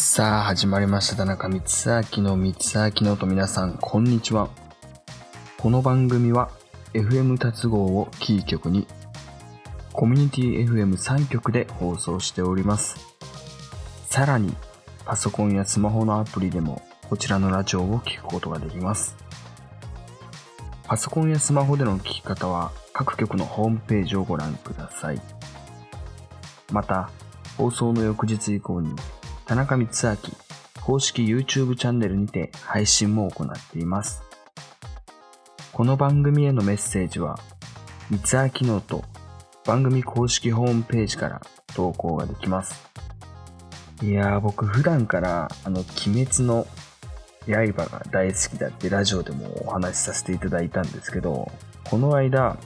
さあ、始まりました。田中光明の光明のと皆さん、こんにちは。この番組は、FM 達合をキー局に、コミュニティ FM3 局で放送しております。さらに、パソコンやスマホのアプリでも、こちらのラジオを聞くことができます。パソコンやスマホでの聞き方は、各局のホームページをご覧ください。また、放送の翌日以降に、田中光明公式 YouTube チャンネルにて配信も行っています。この番組へのメッセージは、三明ノート番組公式ホームページから投稿ができます。いやー、僕普段から、あの、鬼滅の刃が大好きだってラジオでもお話しさせていただいたんですけど、この間、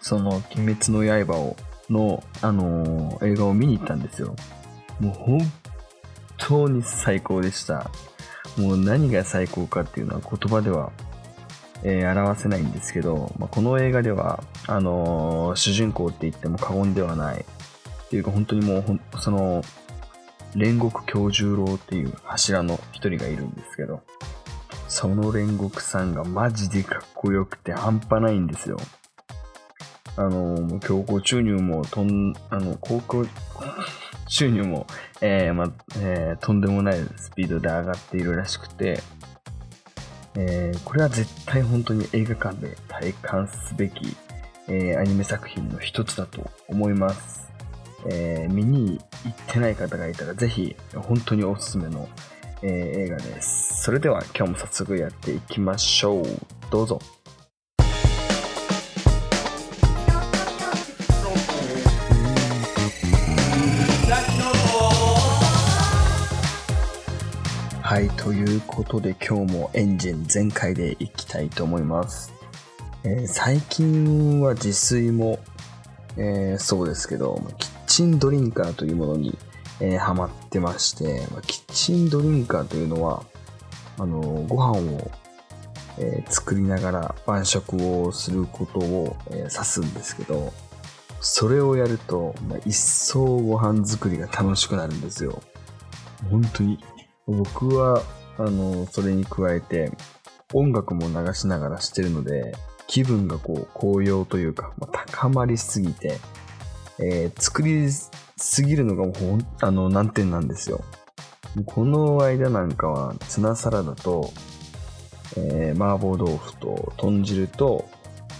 その鬼滅の刃を、の、あのー映画を見に行ったんですよ。もう本当に最高でした。もう何が最高かっていうのは言葉では、えー表せないんですけど、まあ、この映画では、あのー主人公って言っても過言ではない。っていうか本当にもう、その、煉獄教十郎っていう柱の一人がいるんですけど、その煉獄さんがマジでかっこよくて半端ないんですよ。あのー強行注入もとん、あの、高校収入も、えーまえーとんでもないスピードで上がっているらしくて、えーこれは絶対本当に映画館で体感すべき、えーアニメ作品の一つだと思います。えー見に行ってない方がいたらぜひ本当におすすめの、えー映画です。それでは今日も早速やっていきましょう。どうぞ。はい、ということで今日もエンジン全開でいきたいと思います。えー最近は自炊も、えーそうですけど、キッチンドリンカーというものに、えーハマってまして、キッチンドリンカーというのは、あのーご飯を、え作りながら晩食をすることを、えー指すんですけど、それをやると、まあ一層ご飯作りが楽しくなるんですよ。本当に僕は、あの、それに加えて、音楽も流しながらしてるので、気分がこう、高揚というか、まあ高まりすぎて、えー作りすぎるのがもうほん、あの、難点なんですよ。この間なんかは、ツナサラダと、えー麻婆豆腐と、豚汁と、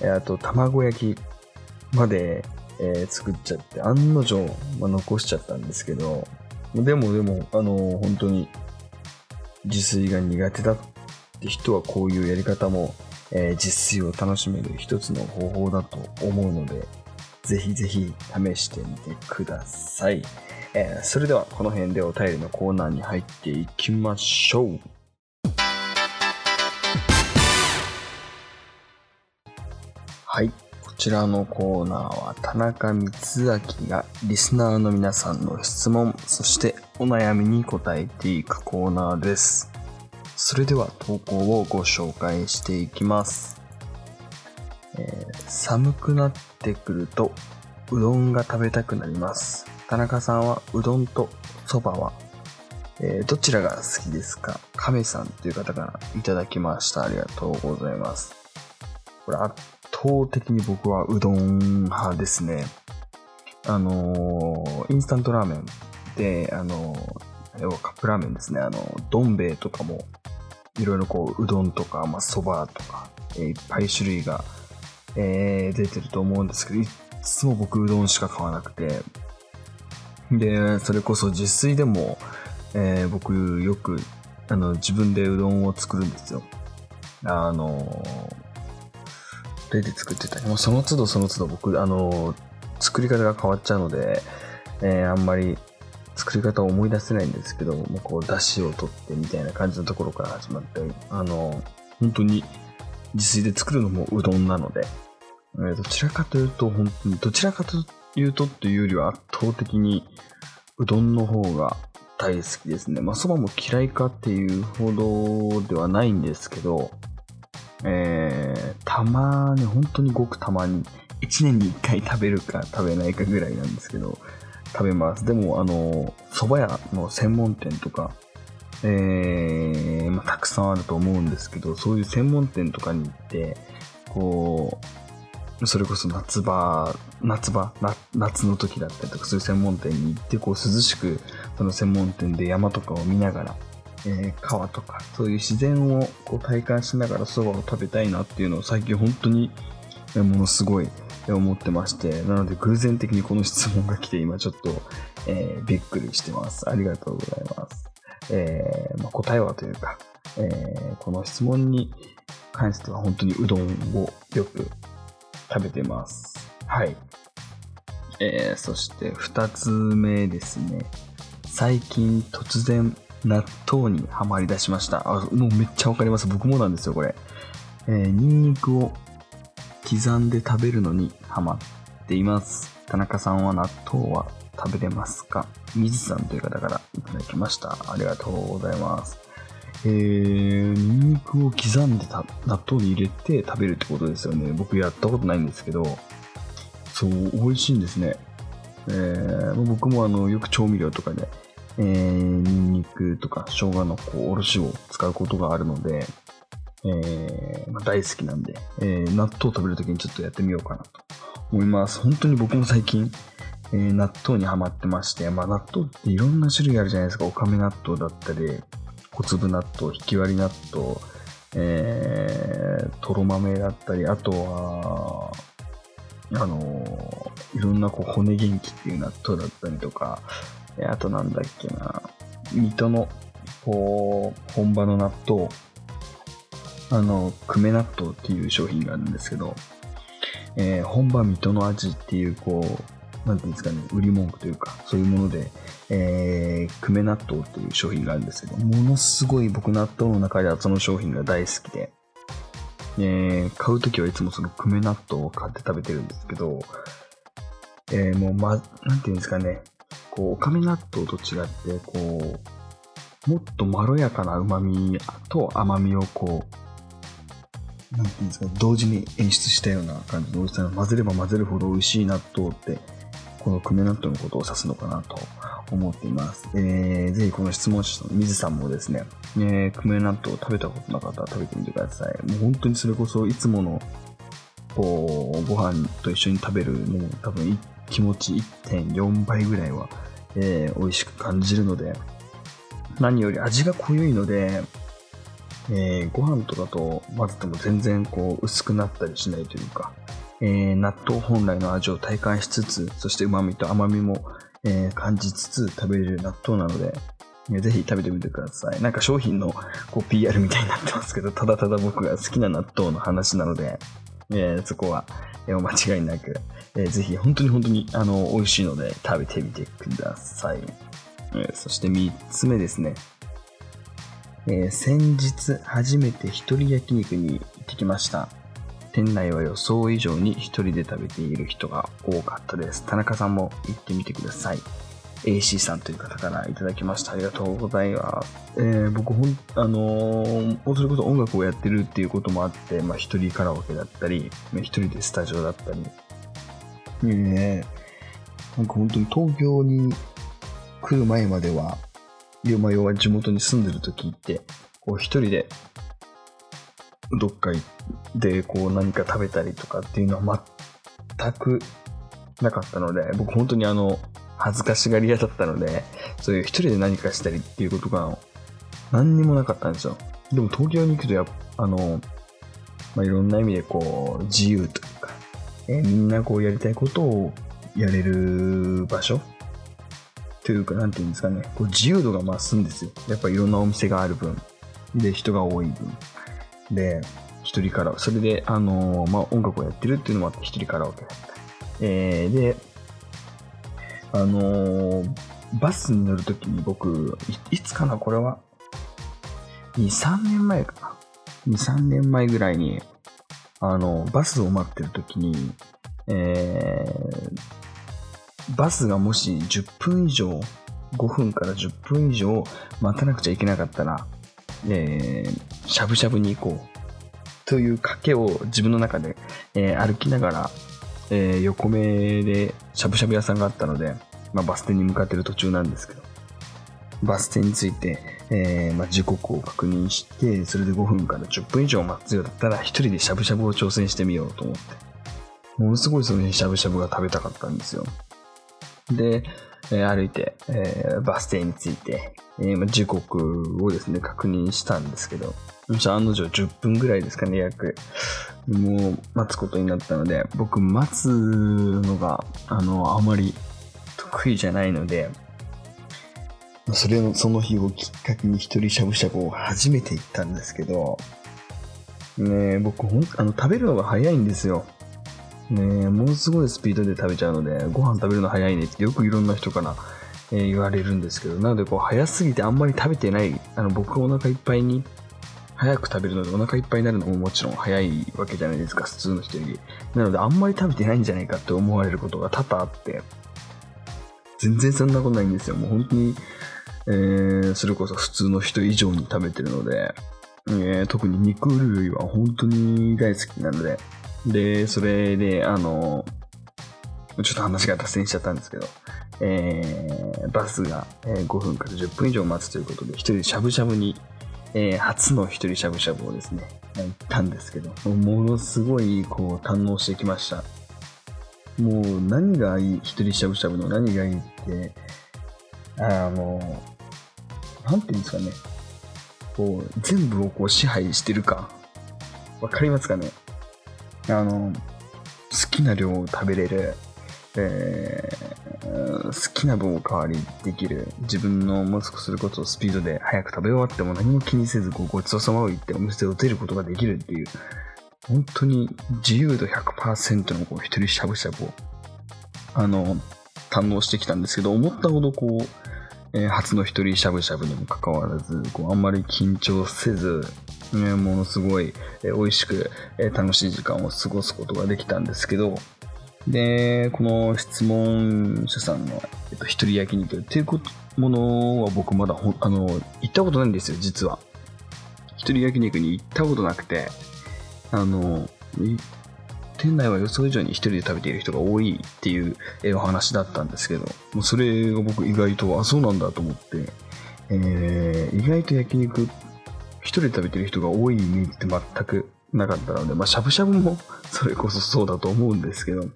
えーあと、卵焼きまで、えー作っちゃって、案の定、まあ、残しちゃったんですけど、でもでも、あの本当に、自炊が苦手だって人はこういうやり方も、えー自炊を楽しめる一つの方法だと思うので、ぜひぜひ試してみてください。えーそれではこの辺でお便りのコーナーに入っていきましょう。はい。こちらのコーナーは田中光明がリスナーの皆さんの質問、そしてお悩みに答えていくコーナーです。それでは投稿をご紹介していきます。えー寒くなってくるとうどんが食べたくなります。田中さんはうどんとそばは、えーどちらが好きですか？亀さんという方からいただきました。ありがとうございます。これ倒的に僕はうどん派ですね。あのーインスタントラーメンで、あのー要はカップラーメンですね。あの、どん兵衛とかも、いろいろこう、うどんとか、まあ、そばとか、えーいっぱい種類が、えー出てると思うんですけど、いつも僕うどんしか買わなくて、で、それこそ自炊でも、えー僕よく、あの、自分でうどんを作るんですよ。あのー、例で作ってたり、もうその都度その都度僕、あの作り方が変わっちゃうので、えーあんまり作り方を思い出せないんですけど、もうこう、出汁を取ってみたいな感じのところから始まって、あの本当に自炊で作るのもうどんなので、えーどちらかというと、本当に、どちらかというとっていうよりは圧倒的にうどんの方が大好きですね。まあ、そばも嫌いかっていうほどではないんですけど、えー、たまに、本当にごくたまに、1年に1回食べるか食べないかぐらいなんですけど、食べます。でも、あの、蕎麦屋の専門店とか、えー、まあ、たくさんあると思うんですけど、そういう専門店とかに行って、こう、それこそ夏場、夏場、夏の時だったりとか、そういう専門店に行って、こう涼しく、その専門店で山とかを見ながら、えー、川とか、そういう自然をこう体感しながら蕎麦を食べたいなっていうのを最近本当にものすごい思ってまして、なので偶然的にこの質問が来て今ちょっと、えー、びっくりしてます。ありがとうございます。えー、まあ、答えはというか、え、この質問に関しては本当にうどんをよく食べてます。はい。えー、そして二つ目ですね。最近突然納豆にはまり出しました。あ、もうめっちゃわかります。僕もなんですよ、これ。えー、ニンニクを刻んで食べるのにハマっています。田中さんは納豆は食べれますか？水さんという方からいただきました。ありがとうございます。えー、ニンニクを刻んでた納豆に入れて食べるってことですよね。僕やったことないんですけど、そう、美味しいんですね。えー、僕もあの、よく調味料とかで、えー、ニンニクとか生姜のこうおろしを使うことがあるので、えー、まあ、大好きなんで、えー、納豆食べるときにちょっとやってみようかなと思います。本当に僕も最近、えー、納豆にハマってまして、まあ、納豆っていろんな種類あるじゃないですか。おかめ納豆だったり、小粒納豆、ひき割り納豆、えー、とろ豆だったり、あとは、あのー、いろんなこう骨元気っていう納豆だったりとか、えあとなんだっけな、水戸の、こう、本場の納豆、あの、久米納豆っていう商品があるんですけど、えー、本場水戸の味っていう、こう、なんていうんですかね、売り文句というか、そういうもので、えー、久米納豆っていう商品があるんですけど、ものすごい僕納豆の中ではその商品が大好きで、えー、買うときはいつもその久米納豆を買って食べてるんですけど、えー、もうま、なんていうんですかね、こう、おかめ納豆と違って、こう、もっとまろやかな旨味と甘みをこう、なんていうんですか、同時に演出したような感じの美味しさが混ぜれば混ぜるほど美味しい納豆って、この久米納豆のことを指すのかなと思っています。えー、ぜひこの質問者の水さんもですね、えー、久米納豆を食べたことなかったら食べてみてください。もう本当にそれこそいつもの、こう、ご飯と一緒に食べるのも多分気持ち1.4倍ぐらいは、えー、美味しく感じるので、何より味が濃いので、えー、ご飯とかと混ぜても全然こう薄くなったりしないというか、えー、納豆本来の味を体感しつつ、そして旨味と甘みも、えー、感じつつ食べれる納豆なので、ぜひ食べてみてください。なんか商品のこう PR みたいになってますけど、ただただ僕が好きな納豆の話なので、えー、そこは、えお間違いなく、えー、ぜひ本当に本当にあの美味しいので食べてみてください。えー、そして3つ目ですね。えー、先日初めて一人焼肉に行ってきました。店内は予想以上に一人で食べている人が多かったです。田中さんも行ってみてください。AC さんという方からいただきました。ありがとうございます。えー、僕ほん、あのー、それこそ音楽をやってるっていうこともあって、まあ一人カラオケだったり、一人でスタジオだったり、ねなんか本当に東京に来る前までは、龍馬用は地元に住んでる時って、こう一人でどっかでこう何か食べたりとかっていうのは全くなかったので、僕本当にあの、恥ずかしがり屋だったので、そういう一人で何かしたりっていうことが何にもなかったんですよ。でも東京に行くとやあの、まあ、いろんな意味でこう、自由というか、えー、みんなこうやりたいことをやれる場所？というか、なんていうんですかね、こう自由度が増すんですよ。やっぱいろんなお店がある分。で、人が多い分。で、一人カラオケ。それで、あのー、まあ、音楽をやってるっていうのもあって、一人カラオケだった。えー、で、あのー、バスに乗るときに僕い、いつかな、これは。2、3年前かな。2、3年前ぐらいに、あの、バスを待ってるときに、えー、バスがもし10分以上、5分から10分以上待たなくちゃいけなかったら、えー、しゃぶしゃぶに行こう。という賭けを自分の中で、えー、歩きながら、えー、横目でしゃぶしゃぶ屋さんがあったので、まあ、バス停に向かってる途中なんですけど、バス停に着いて、えー、まあ、時刻を確認して、それで5分から10分以上待つようだったら、一人でしゃぶしゃぶを挑戦してみようと思って。ものすごいその日しゃぶしゃぶが食べたかったんですよ。で、えー、歩いて、えー、バス停に着いて、えー、時刻をですね、確認したんですけど、案の定10分ぐらいですかね、約。もう待つことになったので、僕待つのが、あの、あまり得意じゃないので、それの、その日をきっかけに一人しゃぶしゃぶを初めて行ったんですけど、ね僕ほん、あの、食べるのが早いんですよ。ねものすごいスピードで食べちゃうので、ご飯食べるの早いねってよくいろんな人から、えー、言われるんですけど、なのでこう、早すぎてあんまり食べてない、あの、僕お腹いっぱいに、早く食べるのでお腹いっぱいになるのももちろん早いわけじゃないですか、普通の人より。なのであんまり食べてないんじゃないかって思われることが多々あって、全然そんなことないんですよ。もう本当に、えー、それこそ普通の人以上に食べてるので、えー、特に肉類は本当に大好きなので、で、それで、あの、ちょっと話が脱線しちゃったんですけど、えー、バスが5分から10分以上待つということで、一人でしゃぶしゃぶに、えー、初の一人しゃぶしゃぶをですね、行ったんですけど、ものすごい、こう、堪能してきました。もう、何がいい、一人しゃぶしゃぶの何がいいって、あの、なんていうんですかね。こう、全部をこう支配してるか。わかりますかねあの、好きな量を食べれる。えー、好きな分を代わりできる。自分のもつくすることをスピードで早く食べ終わっても何も気にせずこうごちそうさまを言ってお店を出ることができるっていう、本当に自由度100%のこう一人しゃぶしゃぶを、あの、堪能してきたんですけど、思ったほどこう、えー、初の一人しゃぶしゃぶにもかかわらず、こうあんまり緊張せず、ね、ものすごい、えー、美味しく、えー、楽しい時間を過ごすことができたんですけど、で、この質問者さんの、えっと、一人焼肉っていうものは僕まだほあの、行ったことないんですよ、実は。一人焼肉に行ったことなくて、あの、店内は予想以上に一人で食べている人が多いっていうお話だったんですけど、もうそれが僕意外と、あ、そうなんだと思って、えー、意外と焼肉、一人で食べてる人が多いイメージって全くなかったので、まあ、しゃぶしゃぶも それこそそうだと思うんですけど、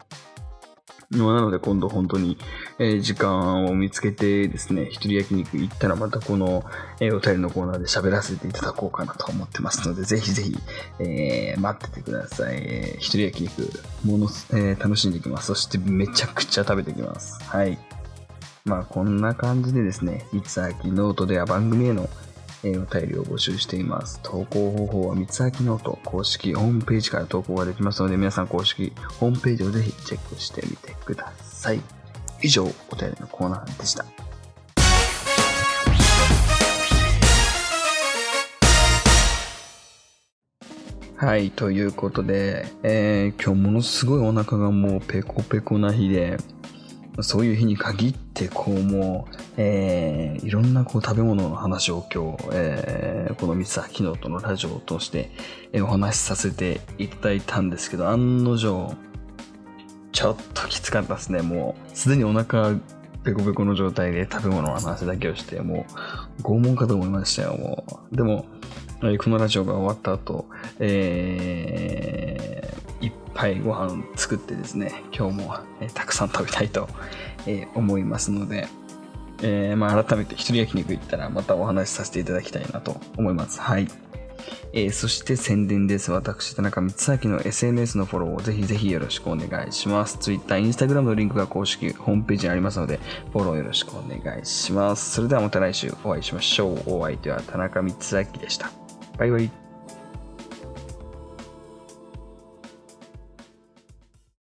なので今度本当に、え、時間を見つけてですね、一人焼肉行ったらまたこの、え、お便りのコーナーで喋らせていただこうかなと思ってますので、ぜひぜひ、えー、待っててください。えー、一人焼肉、もの、えー、楽しんでいきます。そしてめちゃくちゃ食べていきます。はい。まあこんな感じでですね、いつあきノートでは番組へのえお便りを募集しています。投稿方法は光秋ノート公式ホームページから投稿ができますので、皆さん公式ホームページをぜひチェックしてみてください。以上、お便りのコーナーでした。はい、ということで、えー、今日ものすごいお腹がもうペコペコな日で、そういう日に限って、こうもう、えー、いろんなこう食べ物の話を今日、えー、この三つ昨日とのラジオを通して、えー、お話しさせていただいたんですけど、案の定、ちょっときつかったですね。もう、すでにお腹ペコペコの状態で食べ物の話だけをして、もう、拷問かと思いましたよ、もう。でも、このラジオが終わった後、えー、いご飯作ってですね、今日も、えー、たくさん食べたいと、えー、思いますので、えー、まあ、改めて一人焼肉行ったらまたお話しさせていただきたいなと思います。はい。え、そして宣伝です。私、田中光明の SNS のフォローをぜひぜひよろしくお願いします。Twitter、Instagram のリンクが公式ホームページにありますので、フォローよろしくお願いします。それではまた来週お会いしましょう。お相手は田中光明でした。バイバイ。